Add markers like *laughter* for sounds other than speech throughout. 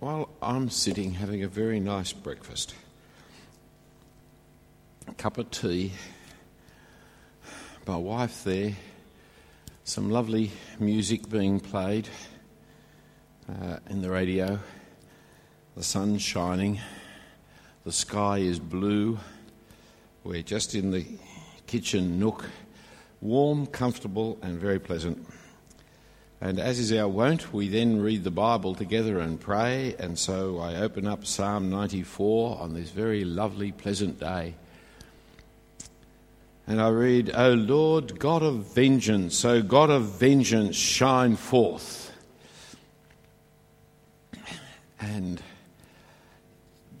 while I'm sitting having a very nice breakfast, a cup of tea, my wife there, some lovely music being played uh, in the radio, the sun's shining, the sky is blue, we're just in the kitchen nook, warm, comfortable, and very pleasant. And as is our wont, we then read the Bible together and pray. And so I open up Psalm 94 on this very lovely, pleasant day. And I read, O Lord, God of vengeance, O God of vengeance, shine forth. And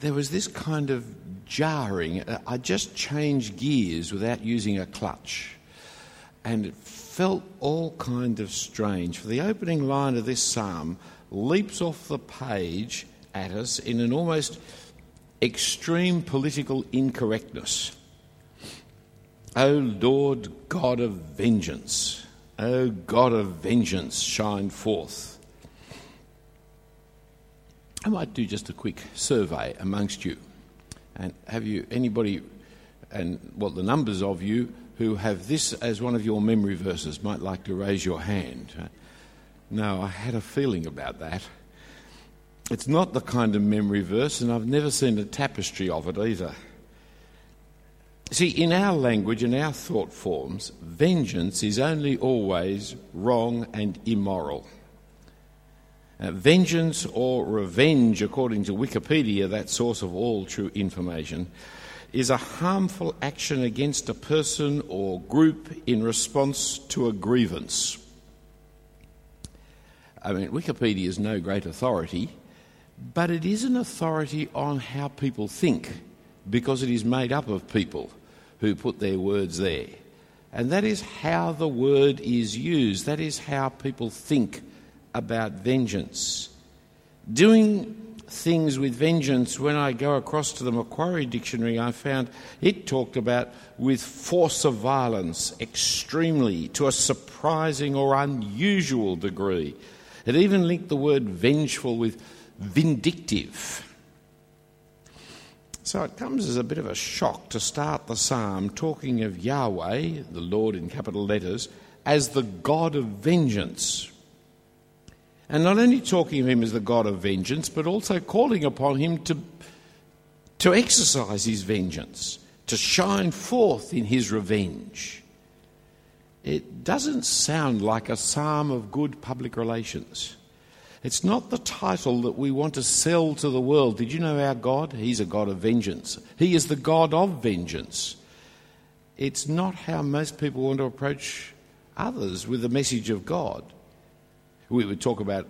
there was this kind of jarring. I just changed gears without using a clutch. And felt all kind of strange. For the opening line of this psalm leaps off the page at us in an almost extreme political incorrectness. O Lord God of vengeance, O God of vengeance, shine forth. I might do just a quick survey amongst you. And have you anybody, and well, the numbers of you who have this as one of your memory verses might like to raise your hand. No, I had a feeling about that. It's not the kind of memory verse, and I've never seen a tapestry of it either. See, in our language and our thought forms, vengeance is only always wrong and immoral. Uh, vengeance or revenge, according to Wikipedia, that source of all true information, is a harmful action against a person or group in response to a grievance. I mean, Wikipedia is no great authority, but it is an authority on how people think because it is made up of people who put their words there. And that is how the word is used, that is how people think about vengeance. Doing things with vengeance, when I go across to the Macquarie Dictionary, I found it talked about with force of violence, extremely, to a surprising or unusual degree. It even linked the word vengeful with vindictive. So it comes as a bit of a shock to start the psalm talking of Yahweh, the Lord in capital letters, as the God of vengeance. And not only talking of him as the God of vengeance, but also calling upon him to, to exercise his vengeance, to shine forth in his revenge. It doesn't sound like a psalm of good public relations. It's not the title that we want to sell to the world. Did you know our God? He's a God of vengeance. He is the God of vengeance. It's not how most people want to approach others with the message of God we would talk about,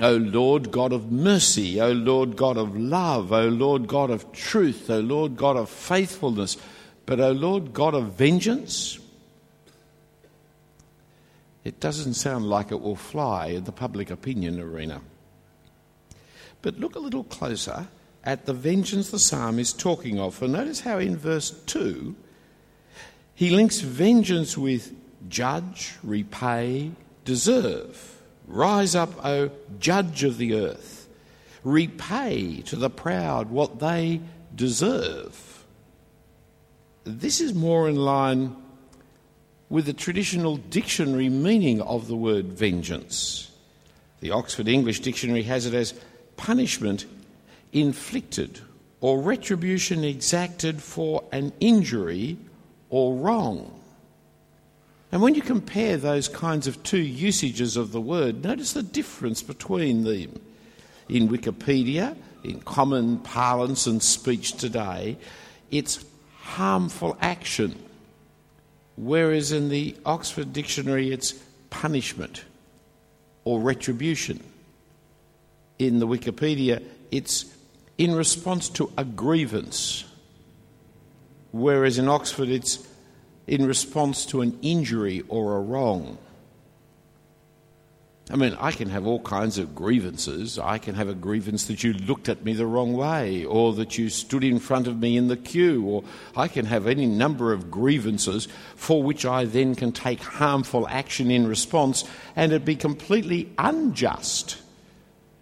O Lord God of mercy, O Lord God of love, O Lord God of truth, O Lord God of faithfulness, but O Lord God of vengeance. It doesn't sound like it will fly in the public opinion arena. But look a little closer at the vengeance the psalm is talking of. For notice how in verse 2 he links vengeance with judge, repay, deserve. Rise up, O judge of the earth. Repay to the proud what they deserve. This is more in line with the traditional dictionary meaning of the word vengeance. The Oxford English Dictionary has it as punishment inflicted or retribution exacted for an injury or wrong. And when you compare those kinds of two usages of the word, notice the difference between them. In Wikipedia, in common parlance and speech today, it's harmful action, whereas in the Oxford Dictionary, it's punishment or retribution. In the Wikipedia, it's in response to a grievance, whereas in Oxford, it's in response to an injury or a wrong. I mean, I can have all kinds of grievances. I can have a grievance that you looked at me the wrong way, or that you stood in front of me in the queue, or I can have any number of grievances for which I then can take harmful action in response, and it'd be completely unjust.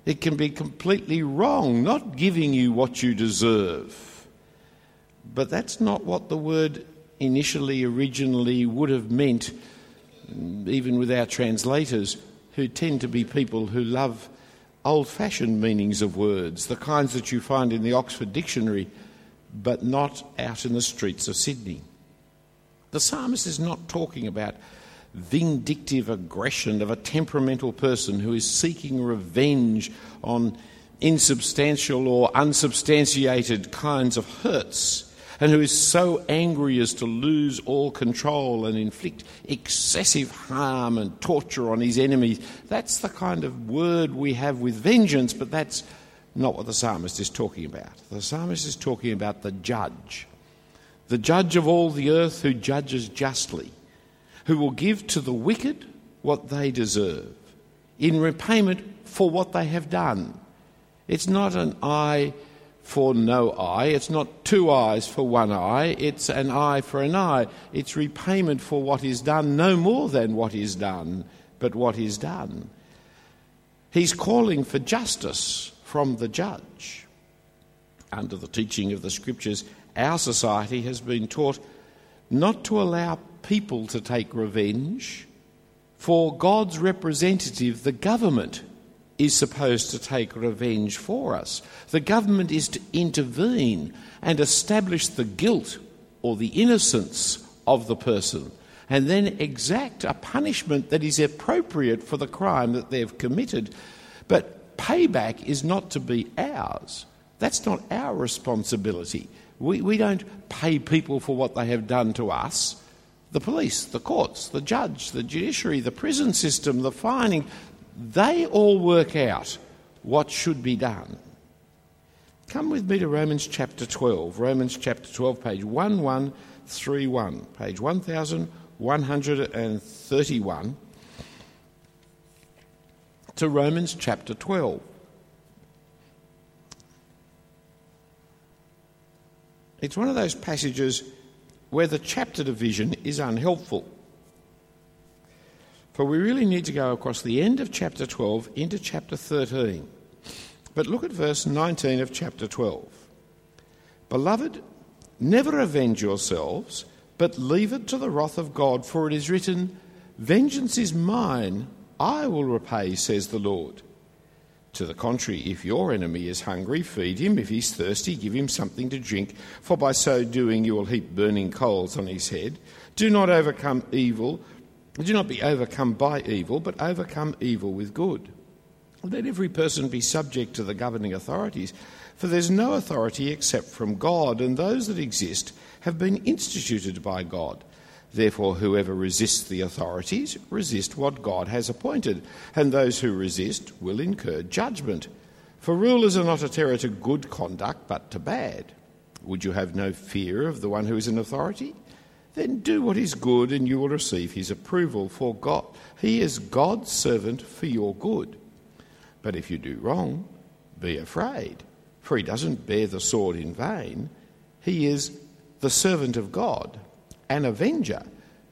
It can be completely wrong, not giving you what you deserve. But that's not what the word initially, originally would have meant, even with our translators, who tend to be people who love old fashioned meanings of words, the kinds that you find in the Oxford Dictionary, but not out in the streets of Sydney. The psalmist is not talking about vindictive aggression of a temperamental person who is seeking revenge on insubstantial or unsubstantiated kinds of hurts and who is so angry as to lose all control and inflict excessive harm and torture on his enemies. That's the kind of word we have with vengeance, but that's not what the psalmist is talking about. The psalmist is talking about the judge, the judge of all the earth who judges justly who will give to the wicked what they deserve in repayment for what they have done. It's not an eye for no eye, it's not two eyes for one eye, it's an eye for an eye. It's repayment for what is done, no more than what is done, but what is done. He's calling for justice from the judge. Under the teaching of the scriptures, our society has been taught not to allow people to take revenge, for God's representative, the government, is supposed to take revenge for us. The government is to intervene and establish the guilt or the innocence of the person and then exact a punishment that is appropriate for the crime that they've committed. But payback is not to be ours. That's not our responsibility. We, we don't pay people for what they have done to us. The police, the courts, the judge, the judiciary, the prison system, the fining, they all work out what should be done. Come with me to Romans chapter 12. Romans chapter 12, page 1131. Page 1131 to Romans chapter 12. It's one of those passages where the chapter division is unhelpful. For we really need to go across the end of chapter 12 into chapter 13. But look at verse 19 of chapter 12. Beloved, never avenge yourselves, but leave it to the wrath of God, for it is written, Vengeance is mine, I will repay, says the Lord. To the contrary, if your enemy is hungry, feed him. If he's thirsty, give him something to drink, for by so doing you will heap burning coals on his head. Do not overcome evil do not be overcome by evil, but overcome evil with good. Let every person be subject to the governing authorities, for there's no authority except from God, and those that exist have been instituted by God. Therefore, whoever resists the authorities resist what God has appointed, and those who resist will incur judgment. For rulers are not a terror to good conduct, but to bad. Would you have no fear of the one who is in authority? Then do what is good and you will receive his approval for God. He is God's servant for your good. But if you do wrong, be afraid, for he doesn't bear the sword in vain. He is the servant of God, an avenger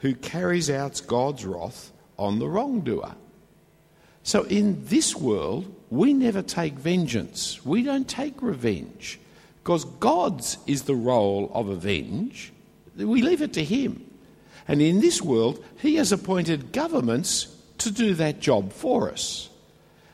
who carries out God's wrath on the wrongdoer. So in this world, we never take vengeance. We don't take revenge because God's is the role of avenge we leave it to Him. And in this world, He has appointed governments to do that job for us.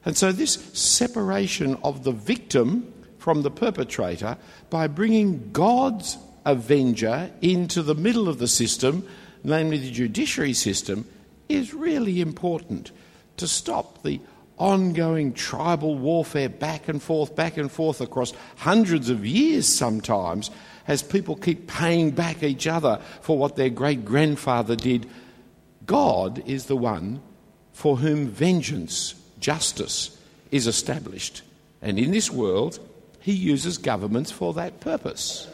And so, this separation of the victim from the perpetrator by bringing God's avenger into the middle of the system, namely the judiciary system, is really important to stop the ongoing tribal warfare back and forth, back and forth across hundreds of years sometimes as people keep paying back each other for what their great grandfather did. God is the one for whom vengeance, justice, is established. And in this world, he uses governments for that purpose.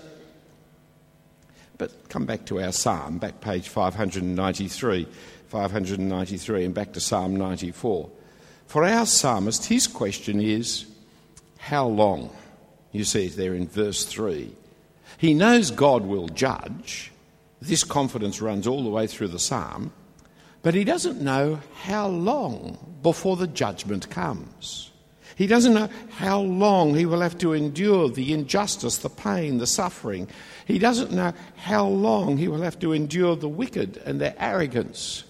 But come back to our psalm, back page 593, 593, and back to Psalm 94. For our psalmist, his question is, How long? You see it there in verse 3. He knows God will judge. This confidence runs all the way through the psalm. But he doesn't know how long before the judgment comes. He doesn't know how long he will have to endure the injustice, the pain, the suffering. He doesn't know how long he will have to endure the wicked and their arrogance.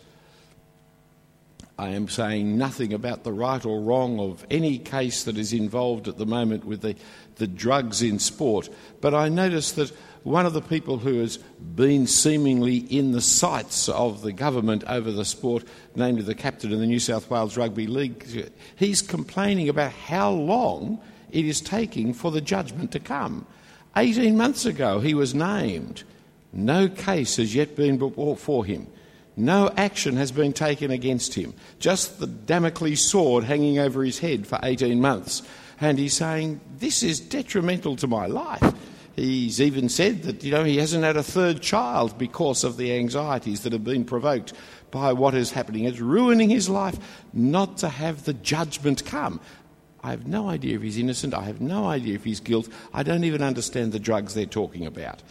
I am saying nothing about the right or wrong of any case that is involved at the moment with the, the drugs in sport, but I notice that one of the people who has been seemingly in the sights of the government over the sport, namely the captain of the New South Wales Rugby League, he's complaining about how long it is taking for the judgment to come. 18 months ago, he was named. No case has yet been brought for him. No action has been taken against him. Just the Damocles sword hanging over his head for 18 months. And he's saying, This is detrimental to my life. He's even said that you know he hasn't had a third child because of the anxieties that have been provoked by what is happening. It's ruining his life not to have the judgment come. I have no idea if he's innocent. I have no idea if he's guilt. I don't even understand the drugs they're talking about.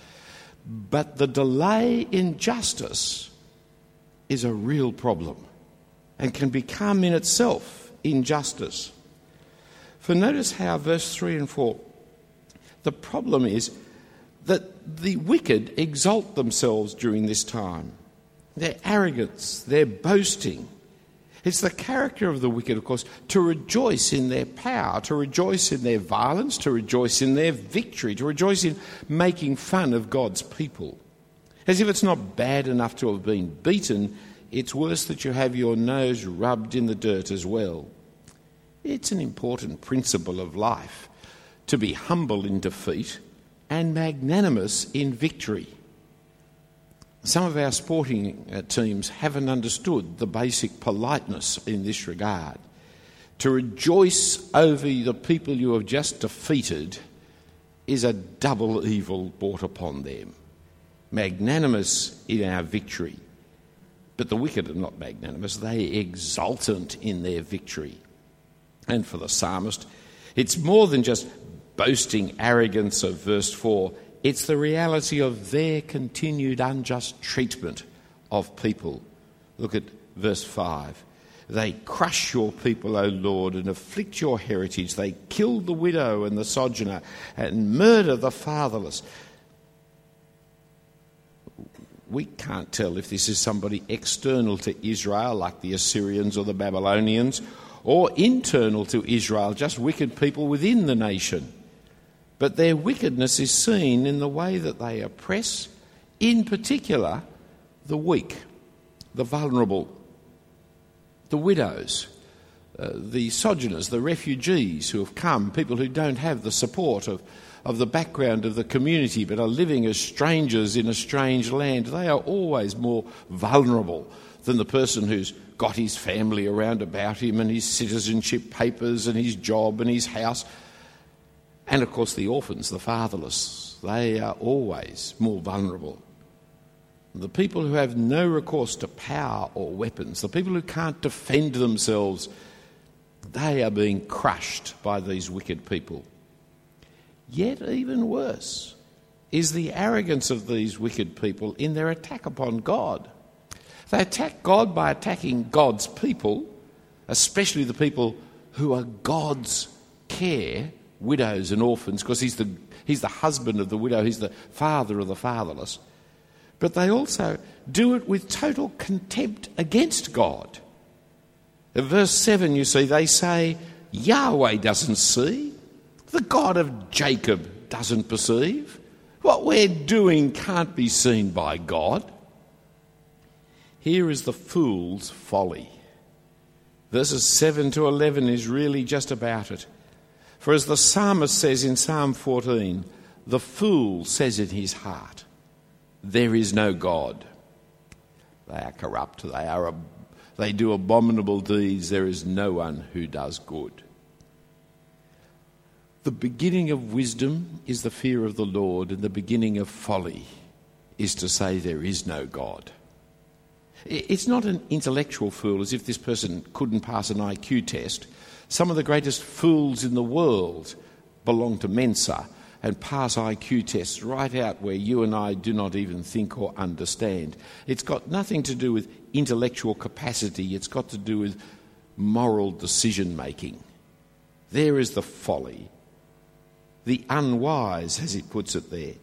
But the delay in justice is a real problem and can become in itself injustice. For notice how verse 3 and 4 the problem is that the wicked exalt themselves during this time. Their arrogance, their boasting. It's the character of the wicked, of course, to rejoice in their power, to rejoice in their violence, to rejoice in their victory, to rejoice in making fun of God's people. As if it's not bad enough to have been beaten, it's worse that you have your nose rubbed in the dirt as well. It's an important principle of life to be humble in defeat and magnanimous in victory. Some of our sporting uh, teams haven't understood the basic politeness in this regard. To rejoice over the people you have just defeated is a double evil brought upon them. Magnanimous in our victory. But the wicked are not magnanimous, they exultant in their victory. And for the psalmist, it's more than just boasting arrogance of verse 4, it's the reality of their continued unjust treatment of people. Look at verse 5. They crush your people, O Lord, and afflict your heritage. They kill the widow and the sojourner and murder the fatherless. We can't tell if this is somebody external to Israel, like the Assyrians or the Babylonians, or internal to Israel, just wicked people within the nation. But their wickedness is seen in the way that they oppress, in particular, the weak, the vulnerable, the widows, uh, the sojourners, the refugees who have come, people who don't have the support of, of the background of the community but are living as strangers in a strange land. They are always more vulnerable than the person who's got his family around about him and his citizenship papers and his job and his house. And of course, the orphans, the fatherless, they are always more vulnerable. The people who have no recourse to power or weapons, the people who can't defend themselves, they are being crushed by these wicked people. Yet, even worse is the arrogance of these wicked people in their attack upon God. They attack God by attacking God's people, especially the people who are God's care widows and orphans because he's the, he's the husband of the widow, he's the father of the fatherless. But they also do it with total contempt against God. In verse 7, you see, they say, Yahweh doesn't see, the God of Jacob doesn't perceive. What we're doing can't be seen by God. Here is the fool's folly. Verses 7 to 11 is really just about it. For as the psalmist says in Psalm 14, the fool says in his heart, There is no God. They are corrupt, they, are, they do abominable deeds, there is no one who does good. The beginning of wisdom is the fear of the Lord, and the beginning of folly is to say there is no God. It's not an intellectual fool as if this person couldn't pass an IQ test. Some of the greatest fools in the world belong to Mensa and pass IQ tests right out where you and I do not even think or understand. It's got nothing to do with intellectual capacity, it's got to do with moral decision making. There is the folly, the unwise, as it puts it there.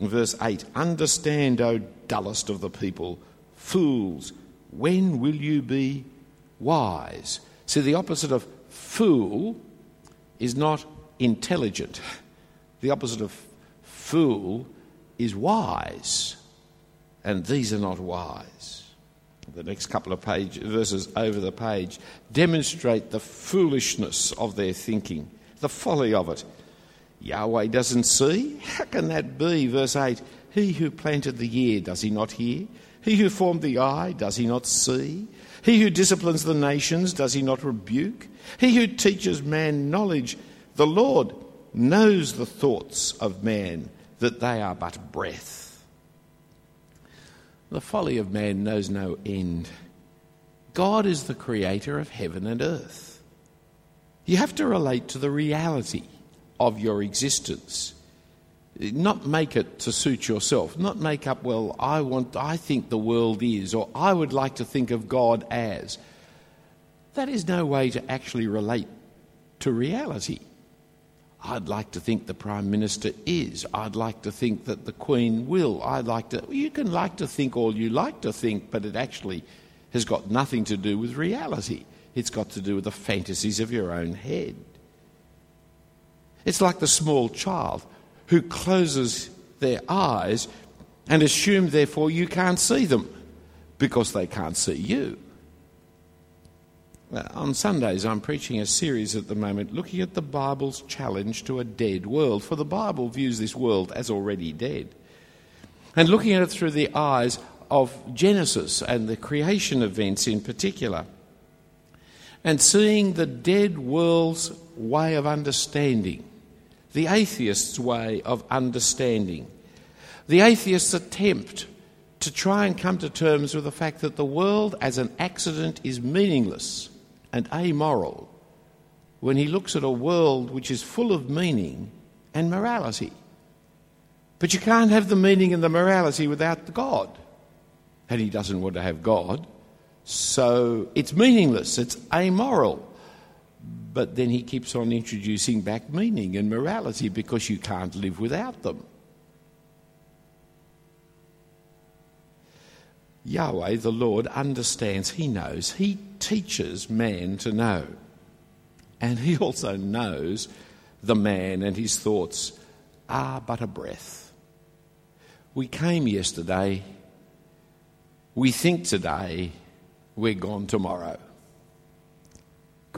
Verse 8 Understand, O dullest of the people, fools, when will you be wise? See, the opposite of fool is not intelligent. The opposite of fool is wise. And these are not wise. The next couple of pages, verses over the page demonstrate the foolishness of their thinking, the folly of it. Yahweh doesn't see? How can that be? Verse 8 He who planted the ear, does he not hear? He who formed the eye, does he not see? He who disciplines the nations, does he not rebuke? He who teaches man knowledge, the Lord knows the thoughts of man, that they are but breath. The folly of man knows no end. God is the creator of heaven and earth. You have to relate to the reality of your existence. Not make it to suit yourself. Not make up, well, I want, I think the world is, or I would like to think of God as. That is no way to actually relate to reality. I'd like to think the Prime Minister is. I'd like to think that the Queen will. I'd like to. You can like to think all you like to think, but it actually has got nothing to do with reality. It's got to do with the fantasies of your own head. It's like the small child who closes their eyes and assume, therefore, you can't see them because they can't see you. On Sundays, I'm preaching a series at the moment looking at the Bible's challenge to a dead world, for the Bible views this world as already dead. And looking at it through the eyes of Genesis and the creation events in particular. And seeing the dead world's way of understanding, the atheist's way of understanding, the atheist's attempt to try and come to terms with the fact that the world as an accident is meaningless and amoral when he looks at a world which is full of meaning and morality. But you can't have the meaning and the morality without God. And he doesn't want to have God. So it's meaningless, it's amoral. But then he keeps on introducing back meaning and morality because you can't live without them. Yahweh, the Lord, understands, He knows, He teaches man to know. And He *laughs* also knows the man and his thoughts are but a breath. We came yesterday, we think today, we're gone tomorrow.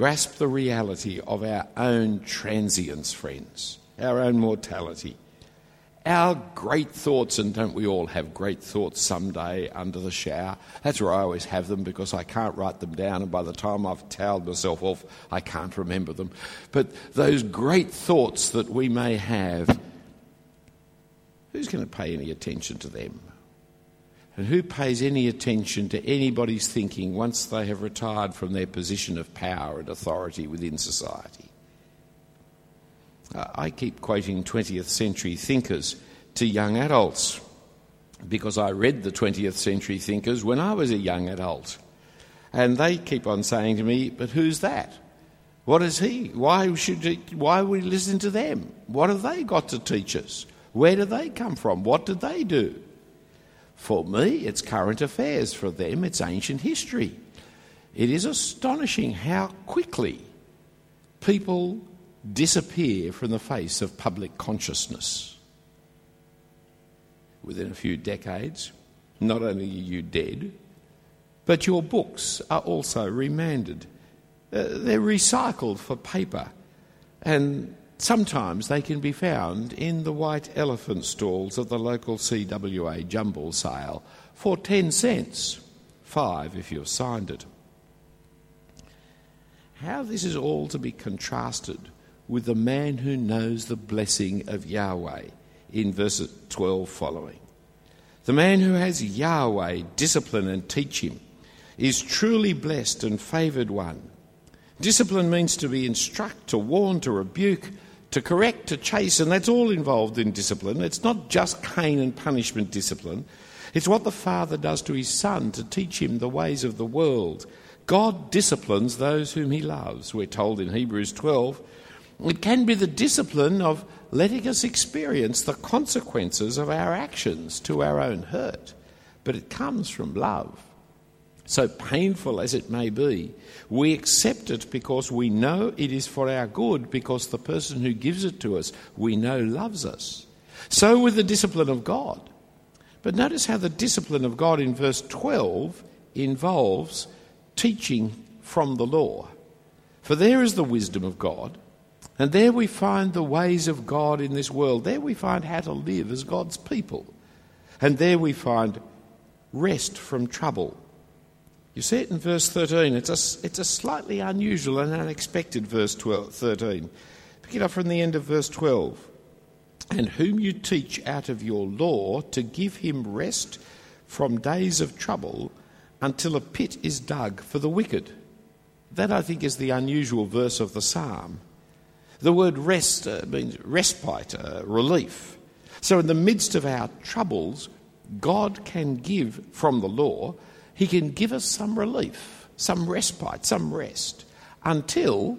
Grasp the reality of our own transience, friends, our own mortality. Our great thoughts, and don't we all have great thoughts someday under the shower? That's where I always have them because I can't write them down, and by the time I've towelled myself off, I can't remember them. But those great thoughts that we may have, who's going to pay any attention to them? And who pays any attention to anybody's thinking once they have retired from their position of power and authority within society? I keep quoting 20th century thinkers to young adults because I read the 20th century thinkers when I was a young adult. And they keep on saying to me, But who's that? What is he? Why should we, why we listen to them? What have they got to teach us? Where do they come from? What did they do? For me, it's current affairs. For them, it's ancient history. It is astonishing how quickly people disappear from the face of public consciousness. Within a few decades, not only are you dead, but your books are also remanded. Uh, they're recycled for paper, and sometimes they can be found in the white elephant stalls of the local CWA jumble sale for 10 cents, five if you've signed it. How this is all to be contrasted with the man who knows the blessing of Yahweh in verse 12 following. The man who has Yahweh discipline and teach him is truly blessed and favoured one. Discipline means to be instruct, to warn, to rebuke, to correct, to chase, and that's all involved in discipline. It's not just cane and punishment discipline. It's what the Father does to his Son to teach him the ways of the world, God disciplines those whom he loves, we're told in Hebrews 12. It can be the discipline of letting us experience the consequences of our actions to our own hurt, but it comes from love. So painful as it may be, we accept it because we know it is for our good, because the person who gives it to us we know loves us. So with the discipline of God. But notice how the discipline of God in verse 12 involves teaching from the law. For there is the wisdom of God, and there we find the ways of God in this world. There we find how to live as God's people. And there we find rest from trouble. You see it in verse 13. It's a, it's a slightly unusual and unexpected verse 12, 13. Pick it up from the end of verse 12 and whom you teach out of your law to give him rest from days of trouble until a pit is dug for the wicked. That, I think, is the unusual verse of the psalm. The word rest uh, means respite, uh, relief. So, in the midst of our troubles, God can give from the law, He can give us some relief, some respite, some rest, until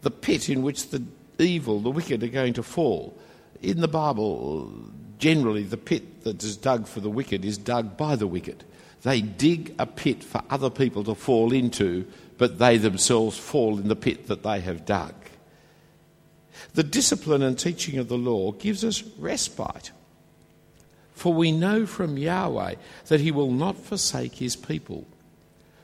the pit in which the evil, the wicked, are going to fall in the Bible, generally the pit that is dug for the wicked is dug by the wicked. They dig a pit for other people to fall into, but they themselves fall in the pit that they have dug. The discipline and teaching of the law gives us respite. For we know from Yahweh that He will not forsake His people.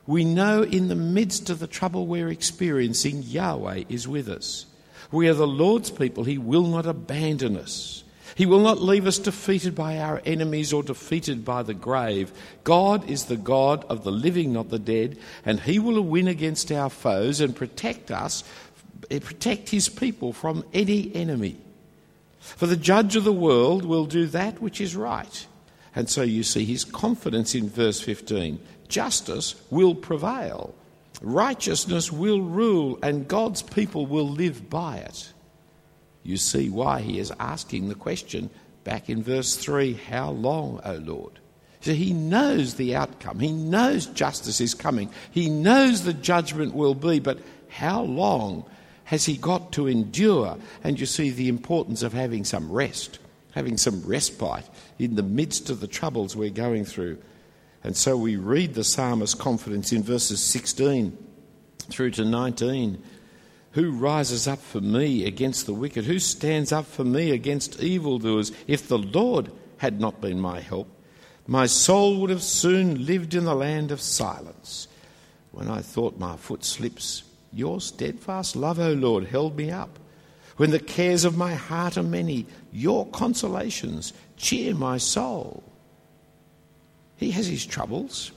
We know in the midst of the trouble we're experiencing, Yahweh is with us. We are the Lord's people. He will not abandon us. He will not leave us defeated by our enemies or defeated by the grave. God is the God of the living, not the dead, and He will win against our foes and protect us, protect His people from any enemy. For the judge of the world will do that which is right. And so you see his confidence in verse 15 justice will prevail. Righteousness will rule, and God's people will live by it. You see why he is asking the question back in verse 3 How long, O Lord? So he knows the outcome. He knows justice is coming. He knows the judgment will be, but how long has he got to endure? And you see the importance of having some rest, having some respite in the midst of the troubles we're going through. And so we read the psalmist's confidence in verses 16 through to 19. Who rises up for me against the wicked? Who stands up for me against evildoers? If the Lord had not been my help, my soul would have soon lived in the land of silence. When I thought my foot slips, your steadfast love, O Lord, held me up. When the cares of my heart are many, your consolations cheer my soul. He has his troubles.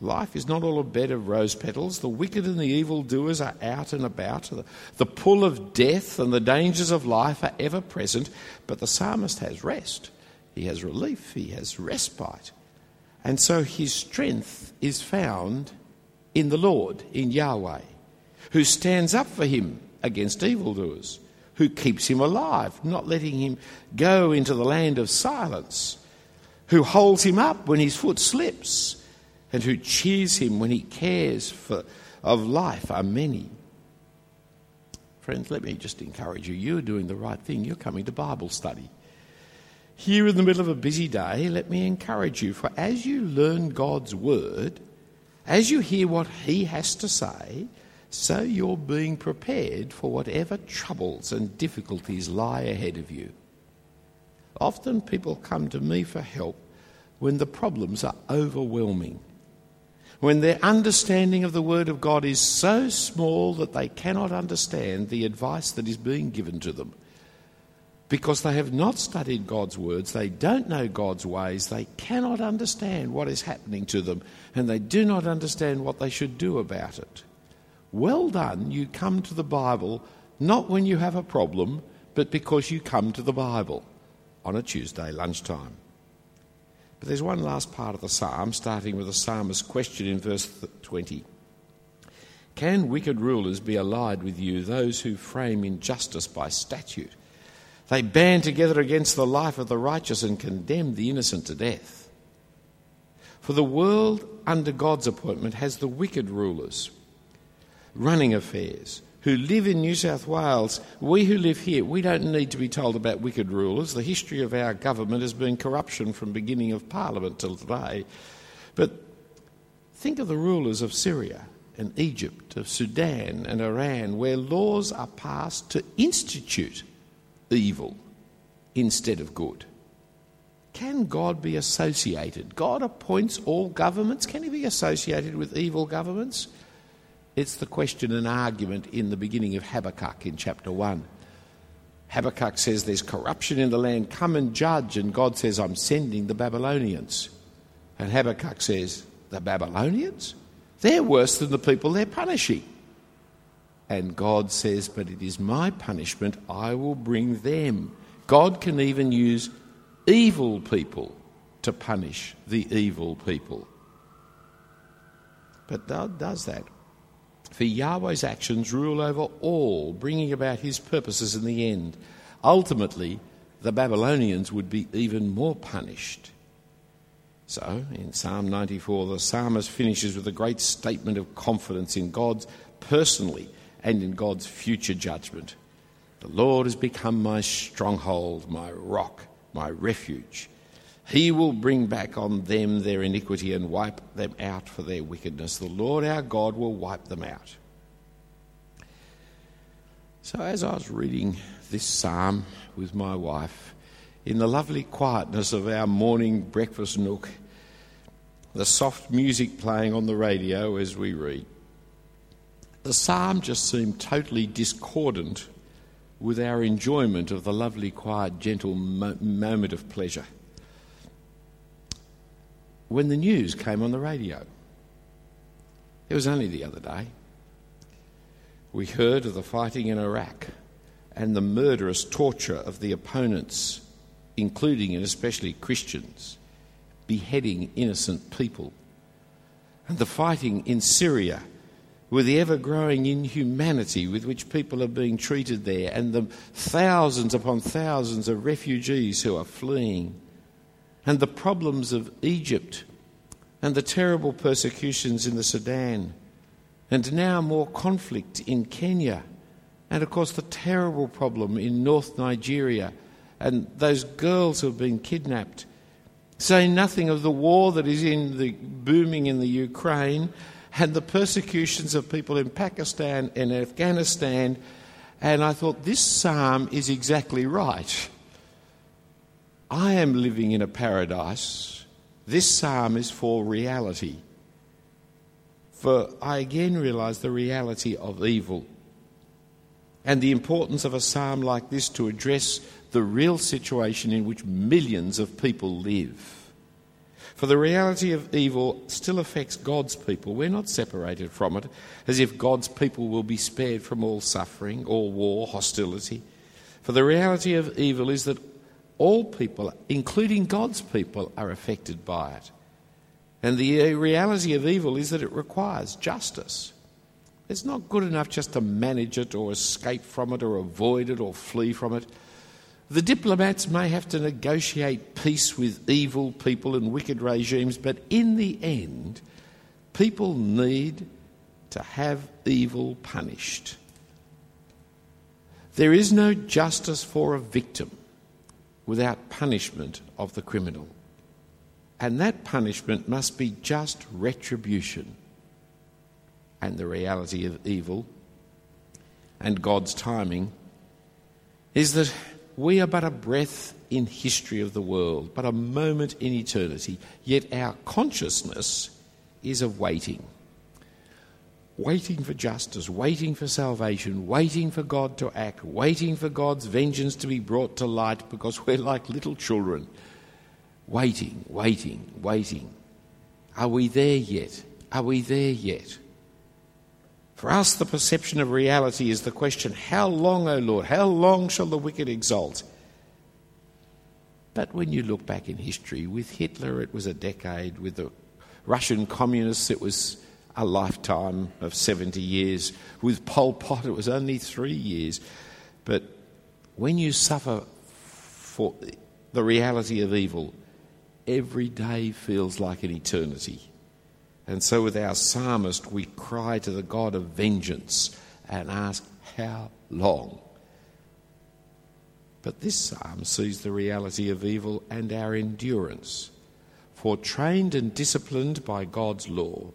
Life is not all a bed of rose petals. The wicked and the evil doers are out and about. The pull of death and the dangers of life are ever present, but the psalmist has rest. He has relief. He has respite. And so his strength is found in the Lord, in Yahweh, who stands up for him against evildoers, who keeps him alive, not letting him go into the land of silence who holds him up when his foot slips, and who cheers him when he cares for, of life are many. Friends, let me just encourage you. You're doing the right thing. You're coming to Bible study. Here in the middle of a busy day, let me encourage you, for as you learn God's word, as you hear what He has to say, so you're being prepared for whatever troubles and difficulties lie ahead of you. Often people come to me for help when the problems are overwhelming, when their understanding of the Word of God is so small that they cannot understand the advice that is being given to them. Because they have not studied God's words, they don't know God's ways, they cannot understand what is happening to them, and they do not understand what they should do about it. Well done, you come to the Bible not when you have a problem, but because you come to the Bible on a Tuesday lunchtime. But there's one last part of the psalm, starting with the psalmist's question in verse 20. Can wicked rulers be allied with you, those who frame injustice by statute? They band together against the life of the righteous and condemn the innocent to death. For the world under God's appointment has the wicked rulers running affairs who live in New South Wales. We who live here, we don't need to be told about wicked rulers. The history of our government has been corruption from beginning of Parliament till today. But think of the rulers of Syria and Egypt, of Sudan and Iran, where laws are passed to institute evil instead of good. Can God be associated? God appoints all governments. Can he be associated with evil governments? It's the question and argument in the beginning of Habakkuk in chapter 1. Habakkuk says, There's corruption in the land, come and judge. And God says, I'm sending the Babylonians. And Habakkuk says, The Babylonians? They're worse than the people they're punishing. And God says, But it is my punishment, I will bring them. God can even use evil people to punish the evil people. But God does that. For Yahweh's actions rule over all, bringing about his purposes in the end. Ultimately, the Babylonians would be even more punished. So, in Psalm 94, the psalmist finishes with a great statement of confidence in God's personally and in God's future judgment. The Lord has become my stronghold, my rock, my refuge. He will bring back on them their iniquity and wipe them out for their wickedness. The Lord our God will wipe them out. So, as I was reading this psalm with my wife, in the lovely quietness of our morning breakfast nook, the soft music playing on the radio as we read, the psalm just seemed totally discordant with our enjoyment of the lovely, quiet, gentle mo- moment of pleasure when the news came on the radio. It was only the other day. We heard of the fighting in Iraq and the murderous torture of the opponents, including and especially Christians, beheading innocent people, and the fighting in Syria with the ever growing inhumanity with which people are being treated there, and the thousands upon thousands of refugees who are fleeing and the problems of Egypt and the terrible persecutions in the Sudan, and now more conflict in Kenya, and of course the terrible problem in North Nigeria and those girls who have been kidnapped. Say nothing of the war that is in the booming in the Ukraine and the persecutions of people in Pakistan and Afghanistan. And I thought this psalm is exactly right. I am living in a paradise. This psalm is for reality. For I again realize the reality of evil and the importance of a psalm like this to address the real situation in which millions of people live. For the reality of evil still affects God's people. We're not separated from it, as if God's people will be spared from all suffering, all war, hostility. For the reality of evil is that all people, including God's people, are affected by it. And the uh, reality of evil is that it requires justice. It's not good enough just to manage it or escape from it or avoid it or flee from it. The diplomats may have to negotiate peace with evil people and wicked regimes, but in the end, people need to have evil punished. There is no justice for a victim without punishment of the criminal. And that punishment must be just retribution. And the reality of evil and God's timing is that we are but a breath in history of the world, but a moment in eternity, yet our consciousness is of waiting waiting for justice, waiting for salvation, waiting for God to act, waiting for God's vengeance to be brought to light because we're like little children. Waiting, waiting, waiting. Are we there yet? Are we there yet? For us, the perception of reality is the question how long, O Lord? How long shall the wicked exult? But when you look back in history, with Hitler it was a decade, with the Russian communists it was a lifetime of 70 years. With Pol Pot, it was only three years. But when you suffer for the reality of evil, every day feels like an eternity. And so, with our psalmist, we cry to the God of vengeance and ask, How long? But this psalm sees the reality of evil and our endurance. For trained and disciplined by God's law,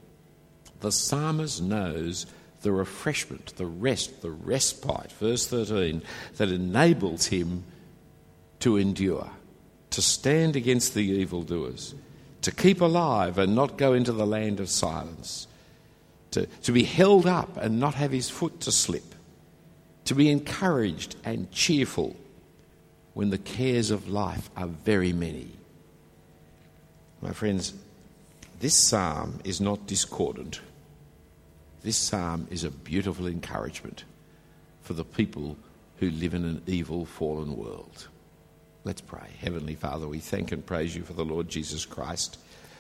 the psalmist knows the refreshment, the rest, the respite, verse 13, that enables him to endure, to stand against the evildoers, to keep alive and not go into the land of silence, to, to be held up and not have his foot to slip, to be encouraged and cheerful when the cares of life are very many. My friends, this psalm is not discordant. This psalm is a beautiful encouragement for the people who live in an evil, fallen world. Let's pray. Heavenly Father, we thank and praise you for the Lord Jesus Christ,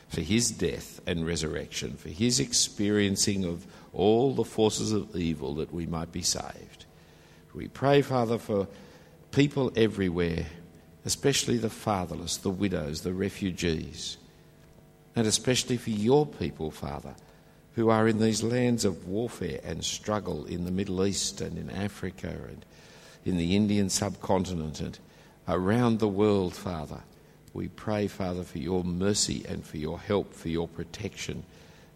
for his death and resurrection, for his experiencing of all the forces of evil that we might be saved. We pray, Father, for people everywhere, especially the fatherless, the widows, the refugees, and especially for your people, Father who are in these lands of warfare and struggle in the Middle East and in Africa and in the Indian subcontinent and around the world, Father. We pray, Father, for your mercy and for your help, for your protection.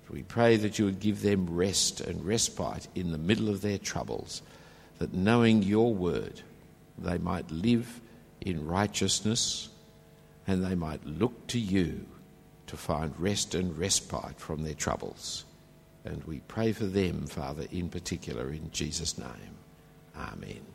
We pray that you would give them rest and respite in the middle of their troubles, that knowing your word, they might live in righteousness and they might look to you to find rest and respite from their troubles. And we pray for them, Father, in particular, in Jesus' name. Amen.